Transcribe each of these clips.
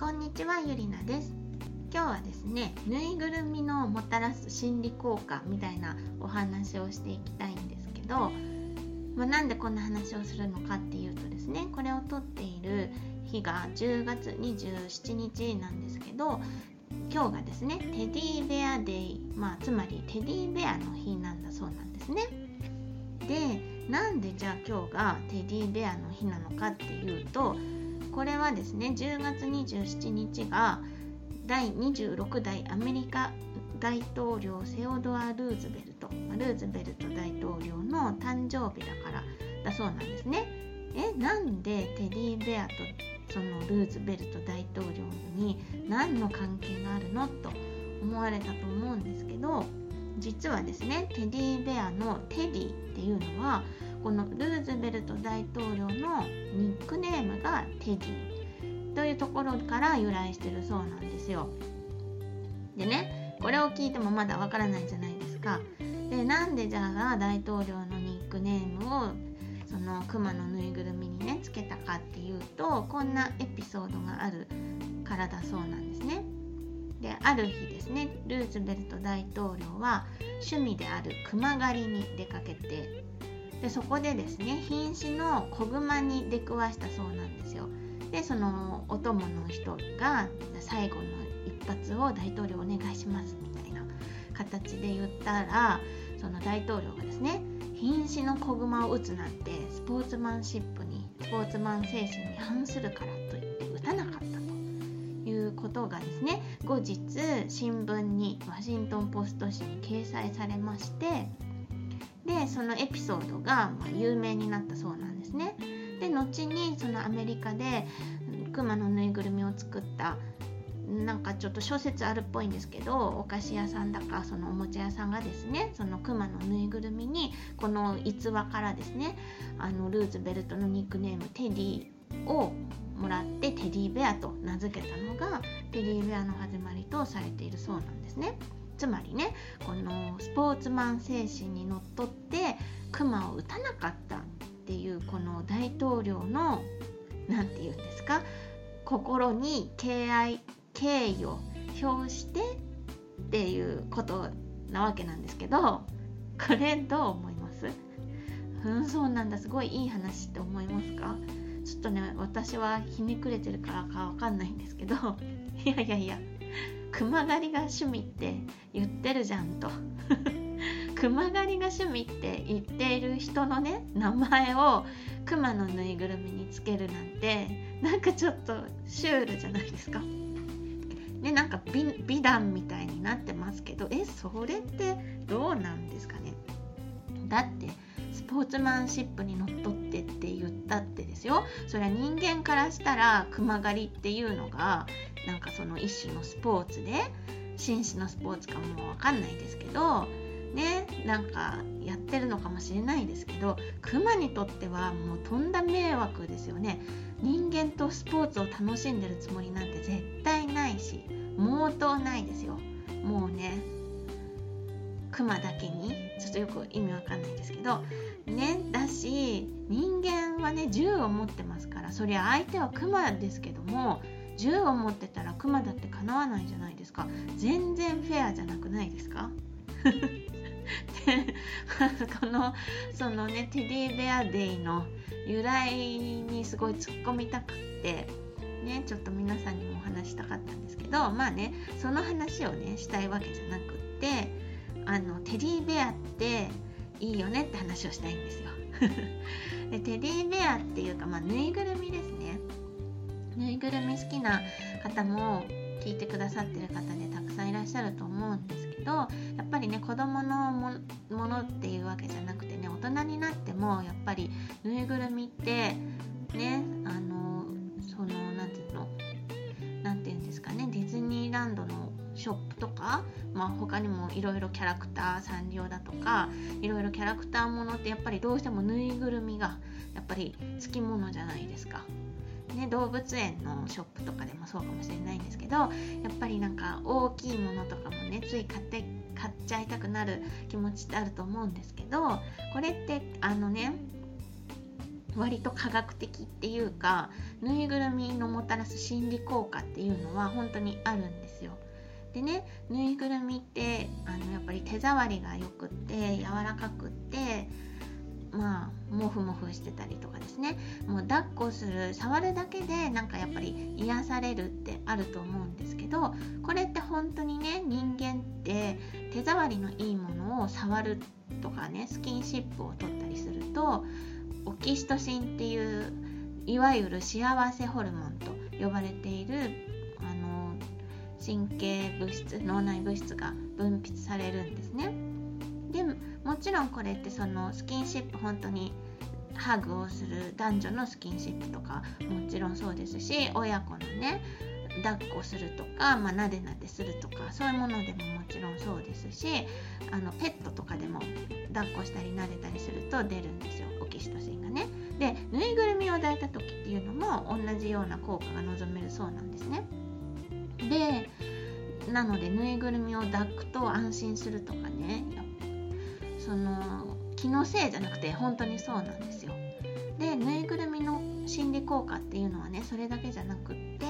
こんにちはゆりなです。今日はですねぬいぐるみのもたらす心理効果みたいなお話をしていきたいんですけど、まあ、なんでこんな話をするのかっていうとですねこれを撮っている日が10月27日なんですけど今日がですねテディベアデイ、まあ、つまりテディベアの日なんだそうなんですね。でなんでじゃあ今日がテディベアの日なのかっていうとこれはですね10月27日が第26代アメリカ大統領セオドア・ルーズベルトルーズベルト大統領の誕生日だからだそうなんですね。えなんでテディベアとそのルーズベルト大統領に何の関係があるのと思われたと思うんですけど実はですねテディベアのテディっていうのはこのルーズベルト大統領のニックネームがテディというところから由来してるそうなんですよ。でねこれを聞いてもまだわからないじゃないですか。でなんでじゃあ大統領のニックネームをそのクマのぬいぐるみにねつけたかっていうとこんなエピソードがあるからだそうなんですね。である日ですねルーズベルト大統領は趣味である熊狩りに出かけてでそこでですね瀕死の子熊に出くわしたそうなんですよ。でそのお供の人が最後の一発を大統領お願いしますみたいな形で言ったらその大統領がですね瀕死の子熊を撃つなんてスポーツマンシップにスポーツマン精神に反するからと言って撃たなかったということがですね後日新聞にワシントン・ポスト紙に掲載されましてでそのエピソードがま有名になったそうなんですね。で後にそのアメリカでクマのぬいぐるみを作ったなんかちょっと諸説あるっぽいんですけどお菓子屋さんだかそのおもちゃ屋さんがですねそのクマのぬいぐるみにこの逸話からですねあのルーズベルトのニックネームテディをもらってテディベアと名付けたのがテディベアの始まりとされているそうなんですね。つまりねこのスポーツマン精神にのっとってクマを撃たなかったっていうこの大統領の何て言うんですか心に敬愛敬意を表してっていうことなわけなんですけどこれどう思います？うんそうなんだ。すごいいい話って思いますか？ちょっとね私はひねくれてるからかわかんないんですけど。いやいやいや。熊狩りが趣味って言ってるじゃんと 熊狩りが趣味って言っている人のね名前を熊のぬいぐるみにつけるなんてなんかちょっとシュールじゃないですか。ね、なんか美美談みたいになってますけどえそれってどうなんですかねだってスポーツマンシップにのっとってって言ってたってですよ。それは人間からしたら熊狩りっていうのがなんかその一種のスポーツで紳士のスポーツかもわかんないですけどねなんかやってるのかもしれないですけどクマにとってはもうとんだ迷惑ですよね。人間とスポーツを楽しんでるつもりなんて絶対ないし毛頭ないですよ。もうねクマだけにちょっとよく意味わかんないですけどねだし人間はね銃を持ってますからそりゃ相手はクマですけども銃を持ってたらクマだってかなわないじゃないですか。全然フェアじゃなくないですか？で このそのねテディベアデイの由来にすごい突っ込みたくってねちょっと皆さんにもお話したかったんですけどまあねその話をねしたいわけじゃなくってあのテディベアっていいよねって話をしたいんですよ。でテディベアっていうかまあぬいぐるみですね。ぬいぐるみ好きな方も聞いてくださってる方でたくさんいらっしゃると思うんですけどやっぱりね子どものものっていうわけじゃなくてね大人になってもやっぱりぬいぐるみってねあのその何て言うの何て言うんですかねディズニーランドのショップとか、まあ、他にもいろいろキャラクターサンリオだとかいろいろキャラクターものってやっぱりどうしてもぬいぐるみがやっぱり好きものじゃないですか。ね、動物園のショップとかでもそうかもしれないんですけどやっぱりなんか大きいものとかもねつい買って買っちゃいたくなる気持ちってあると思うんですけどこれってあのね割と科学的っていうかぬいぐるみのもたらす心理効果っていうのは本当にあるんですよ。でねぬいぐるみってあのやっぱり手触りがよくって柔らかくってまあモフモフしてたりとかですね。もう抱っこする触るだけでなんかやっぱり癒されるってあると思うんですけどこれって本当にね人間って手触りのいいものを触るとかねスキンシップを取ったりするとオキシトシンっていういわゆる幸せホルモンと呼ばれている神経物質脳内物質が分泌されるんですね。でもちろんこれってそのスキンシップ本当にハグをする男女のスキンシップとかもちろんそうですし親子のね抱っこするとか、まあ、なでなでするとかそういうものでももちろんそうですしあのペットとかでも抱っこしたりなでたりすると出るんですよオキシトシンがね。でぬいぐるみを抱いた時っていうのも同じような効果が望めるそうなんですね。でなのでぬいぐるみを抱くと安心するとかねその気のせいじゃなくて本当にそうなんですよ。でぬいぐるみの心理効果っていうのはねそれだけじゃなくって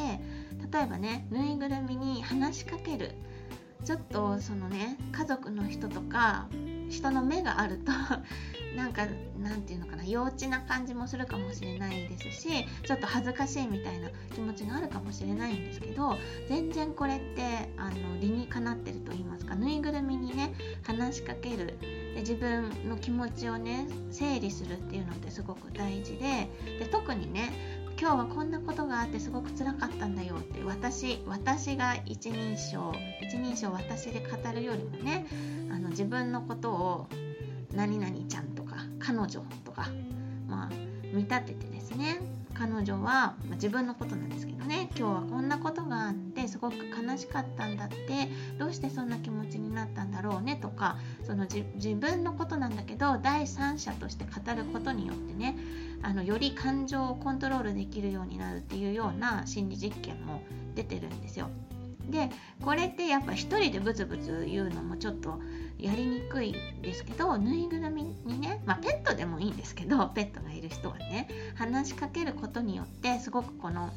例えばねぬいぐるみに話しかけるちょっとそのね家族の人とか人の目があるとなんかなんていうのかな幼稚な感じもするかもしれないですしちょっと恥ずかしいみたいな気持ちがあるかもしれないんですけど全然これってあの理にかなってると言いますかぬいぐるみにね話しかけるで自分の気持ちをね整理するっていうのってすごく大事でで特にね今日はこんなことがあってすごく辛かったんだよって私私が一人称一人称私で語るよりもねあの自分のことを何々ちゃんと彼女とか、まあ、見立ててですね彼女は、まあ、自分のことなんですけどね今日はこんなことがあってすごく悲しかったんだってどうしてそんな気持ちになったんだろうねとかその自分のことなんだけど第三者として語ることによってねあのより感情をコントロールできるようになるっていうような心理実験も出てるんですよ。でこれってやっぱ一人でブツブツ言うのもちょっとやりにくいですけどぬいぐるみにね、まあ、ペットでもいいんですけど ペットがいる人はね話しかけることによってすごくこの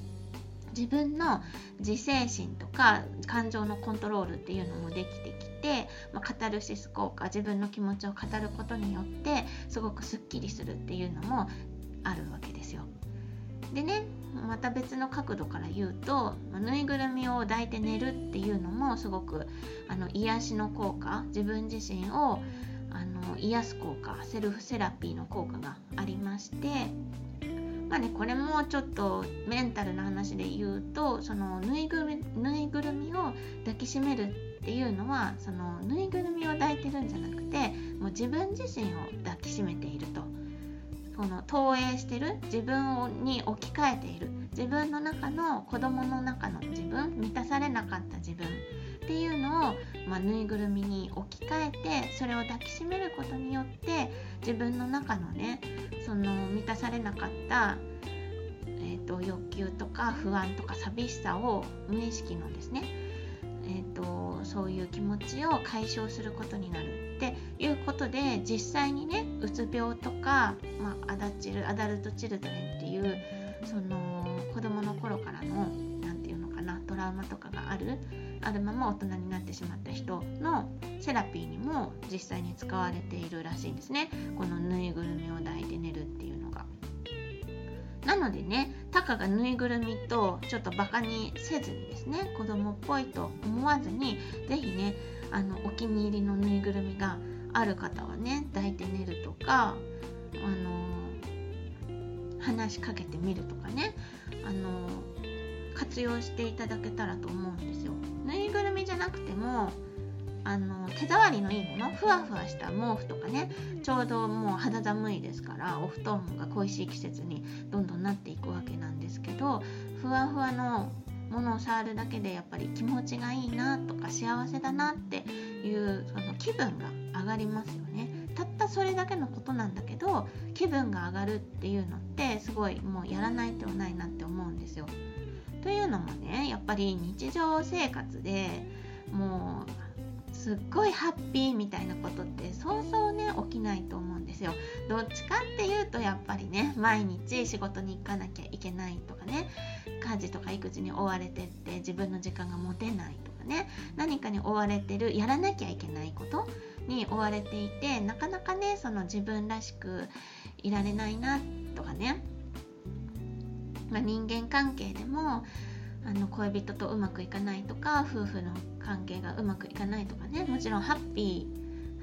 自分の自制心とか感情のコントロールっていうのもできてきて、まあ、カタルシス効果自分の気持ちを語ることによってすごくすっきりするっていうのもあるわけですよ。でねまた別の角度から言うとぬいぐるみを抱いて寝るっていうのもすごくあの癒しの効果自分自身をあの癒す効果セルフセラピーの効果がありましてまあねこれもちょっとメンタルな話で言うとそのぬいぐるぬいぐるみを抱きしめるっていうのはそのぬいぐるみを抱いてるんじゃなくてもう自分自身を抱きしめていると。この投影してる自分に置き換えている自分の中の子供の中の自分満たされなかった自分っていうのを、まあ、ぬいぐるみに置き換えてそれを抱きしめることによって自分の中のねその満たされなかった、えーと、欲求とか不安とか寂しさを無意識のですねえーと、そういう気持ちを解消することになる。っていうことで実際にねうつ病とか、まあ、アダチルアダルト・チルドレンっていうその子供の頃からの何て言うのかなトラウマとかがあるあるまま大人になってしまった人のセラピーにも実際に使われているらしいんですねこのぬいぐるみを抱いて寝るっていうのが。なのでねタカがぬいぐるみとちょっとバカにせずにですね子供っぽいと思わずに是非ねあのお気に入りのぬいぐるみがある方はね抱いて寝るとかあの話しかけてみるとかねあの活用していただけたらと思うんですよ。ぬいぐるみじゃなくてもあの手触りのいいものふわふわした毛布とかねちょうどもう肌寒いですからお布団が恋しい季節にどんどんなっていくわけなんですけどふわふわのものを触るだけでやっぱり気持ちがいいなとか幸せだなっていうその気分が上がりますよね。たったそれだけのことなんだけど気分が上がるっていうのってすごいもうやらない手はないなって思うんですよ。というのもねやっぱり日常生活でもうすっごいハッピーみたいなことってそうそうね起きないと思うんですよ。どっちかっていうとやっぱりね毎日仕事に行かなきゃいけないとかね家事とか育児に追われてって自分の時間が持てないとかね何かに追われてるやらなきゃいけないことに追われていてなかなかねその自分らしくいられないなとかね、まあ、人間関係でもあの恋人とうまくいかないとか夫婦の関係がうまくいかないとかねもちろんハッピ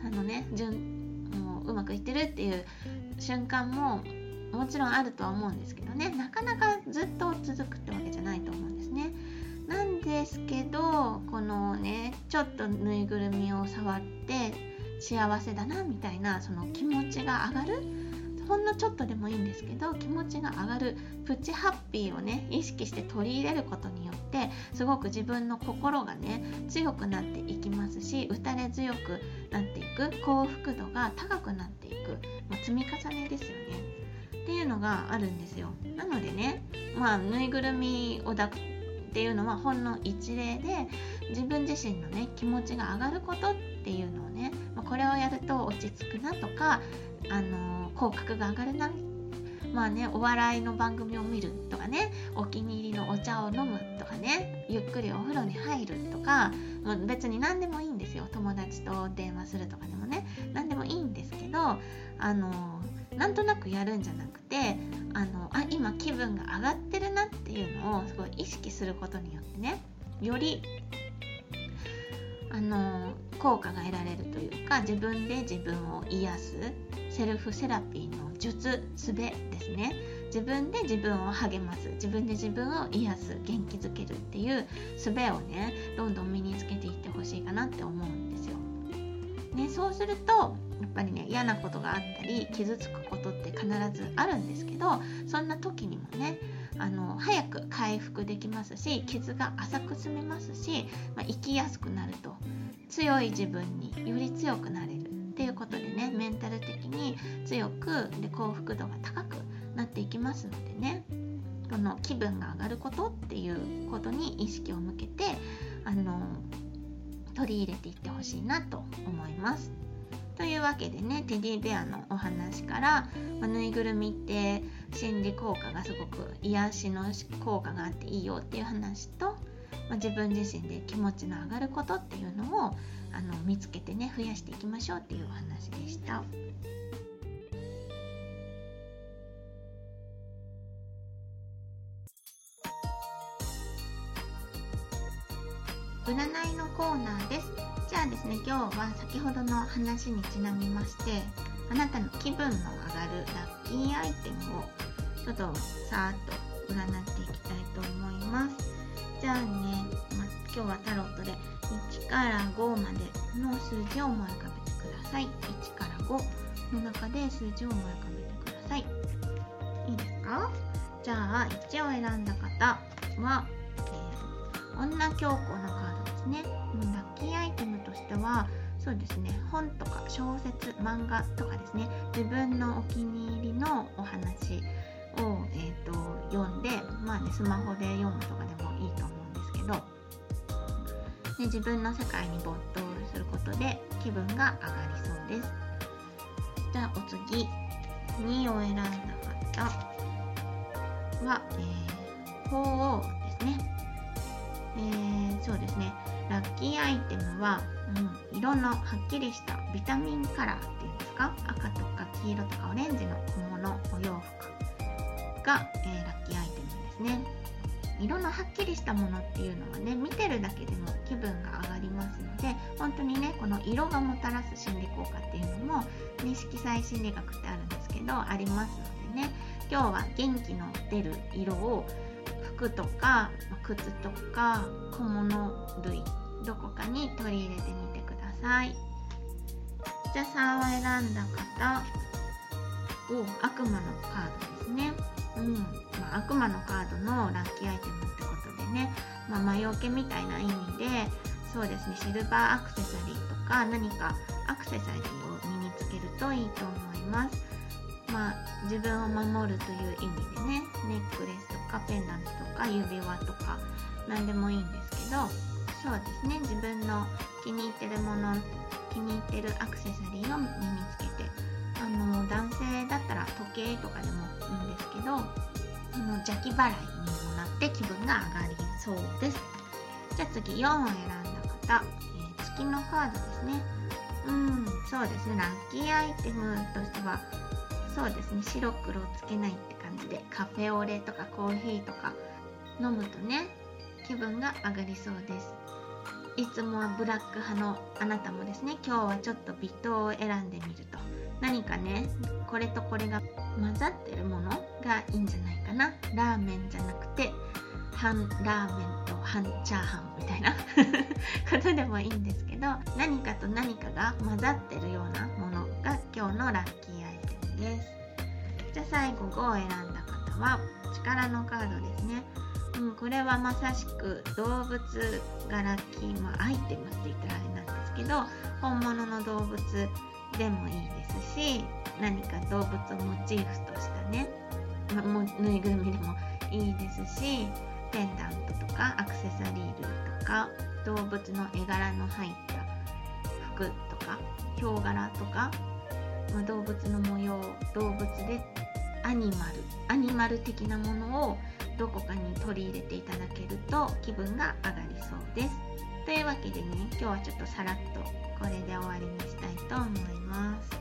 ーあのね順もううまくいってるっていう瞬間ももちろんあるとは思うんですけどねなかなかずっと続くってわけじゃないと思うんですね。なんですけどこのねちょっとぬいぐるみを触って幸せだなみたいなその気持ちが上がるほんのちょっとでもいいんですけど気持ちが上がるプチハッピーをね意識して取り入れることによってすごく自分の心がね強くなっていきますし打たれ強くなっていく幸福度が高くなっていく、まあ、積み重ねですよね。っていうのがあるんですよ。なのでねまあぬいぐるみを抱くっていうのはほんの一例で自分自身のね気持ちが上がることっていうのをねまこれをやると落ち着くなとかあの口角が上がるなまあねお笑いの番組を見るとかねお気に入りのお茶を飲むとかねゆっくりお風呂に入るとかもう別に何でもいいんですよ。友達と電話するとかでもね何でもいいんですけどあのなんとなくやるんじゃなくてあのあ今気分が上がってるなっていうのをすごい意識することによってねよりあの効果が得られるというか自分で自分を癒すセルフセラピーの術術ですね自分で自分を励ます自分で自分を癒す元気づけるっていう術をねどんどん身につけていってほしいかなって思うんですよ。ね、そうするとやっぱりね嫌なことがあったり傷つくことって必ずあるんですけどそんな時にもねあの早く回復できますし傷が浅く済みますし、まあ、生きやすくなると強い自分により強くなれるっていうことでねメンタル的に強くで幸福度が高くなっていきますのでねこの気分が上がることっていうことに意識を向けてあの取り入れていってほしいなと思います。というわけでねテディベアのお話から、ま、ぬいぐるみって心理効果がすごく癒しの効果があっていいよっていう話と、まあ、自分自身で気持ちの上がることっていうのをあの見つけてね増やしていきましょうっていうお話でした。占いのコーナーです。じゃあですね今日は先ほどの話にちなみましてあなたの気分の上がるラッキーアイテムをちょっとさーっと占っていきたいと思います。じゃあね、ま今日はタロットで1から5までの数字を思い浮かべてください。1から5の中で数字を思い浮かべてください。いいですか？じゃあ1を選んだ方は、えー、女教皇のカですね、ラッキーアイテムとしてはそうですね。本とか小説漫画とかですね。自分のお気に入りのお話を、えーと、読んで、まあね、スマホで読むとかでもいいと思うんですけど。で自分の世界に没頭することで気分が上がりそうです。じゃあお次2を選んだ方は、えー、鳳凰ですね。えー、そうですね。ラッキーアイテムは、うん、色のはっきりしたビタミンカラーっていうんですか？赤とか黄色とかオレンジの小物お洋服が、えー、ラッキーアイテムですね。色のはっきりしたものっていうのはね見てるだけでも気分が上がりますので本当にねこの色がもたらす心理効果っていうのも、ね、色彩心理学ってあるんですけどありますのでね今日は元気の出る色を服とか靴とか小物類どこかに取り入れてみてください。じゃあ3を選んだ方お悪魔のカードですね。うん、まあ、悪魔のカードのラッキーアイテムってことでね、まあ、魔除けみたいな意味でそうですねシルバーアクセサリーとか何かアクセサリーを身につけるといいと思います。まあ、自分を守るという意味でねネックレスとかペンダントとか指輪とか何でもいいんですけどそうですね。自分の気に入ってるもの気に入ってるアクセサリーを身につけて。あの男性だったら時計とかでもいいんですけどその邪気払いにもなって気分が上がりそうです。じゃあ次4を選んだ方、えー、月のカードですね。うんそうですね。ラッキーアイテムとしてはそうですね。白黒つけないって感じでカフェオレとかコーヒーとか飲むとね気分が上がりそうです。いつもはブラック派のあなたもですね今日はちょっと微糖を選んでみると。何かねこれとこれが混ざってるものがいいんじゃないかな。ラーメンじゃなくて半ラーメンと半チャーハンみたいな。ことでもいいんですけど何かと何かが混ざってるようなものが今日のラッキーアイテムです。じゃあ最後5を選んだ方は力のカードですね。うん、これはまさしく動物がラッキー、まあ、アイテムって言ったらあれなんですけど本物の動物でもいいですし何か動物をモチーフとしたね、まもぬいぐるみでもいいですしペンダントとかアクセサリー類とか動物の絵柄の入った服とかヒョウ柄とか、ま、動物の模様動物でアニマルアニマル的なものをどこかに取り入れていただけると気分が上がりそうです。というわけでね今日はちょっとさらっとこれで終わりにしたいと思います。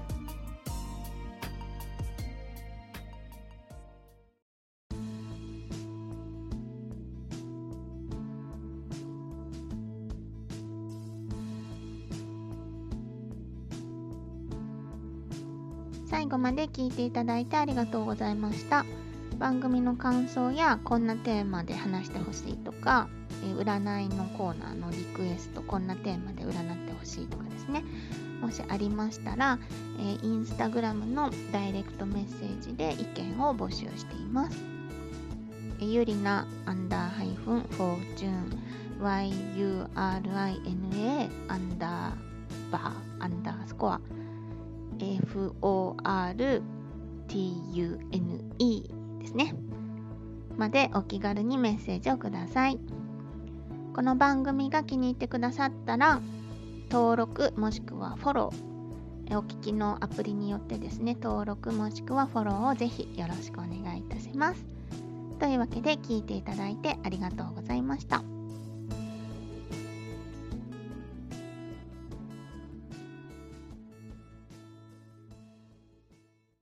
最後まで聞いていただいてありがとうございました。番組の感想やこんなテーマで話してほしいとか、え占いのコーナーのリクエストこんなテーマで占ってほしいとかですねもしありましたら、えー、インスタグラムのダイレクトメッセージで意見を募集しています。えゆりなアンダーハイフンフォーチューン YURINA アンダーバーアンダースコア FORTUNE ですね。までお気軽にメッセージをください。この番組が気に入ってくださったら、登録もしくはフォロー、お聞きのアプリによってですね、登録もしくはフォローをぜひよろしくお願いいたします。というわけで聞いていただいてありがとうございました。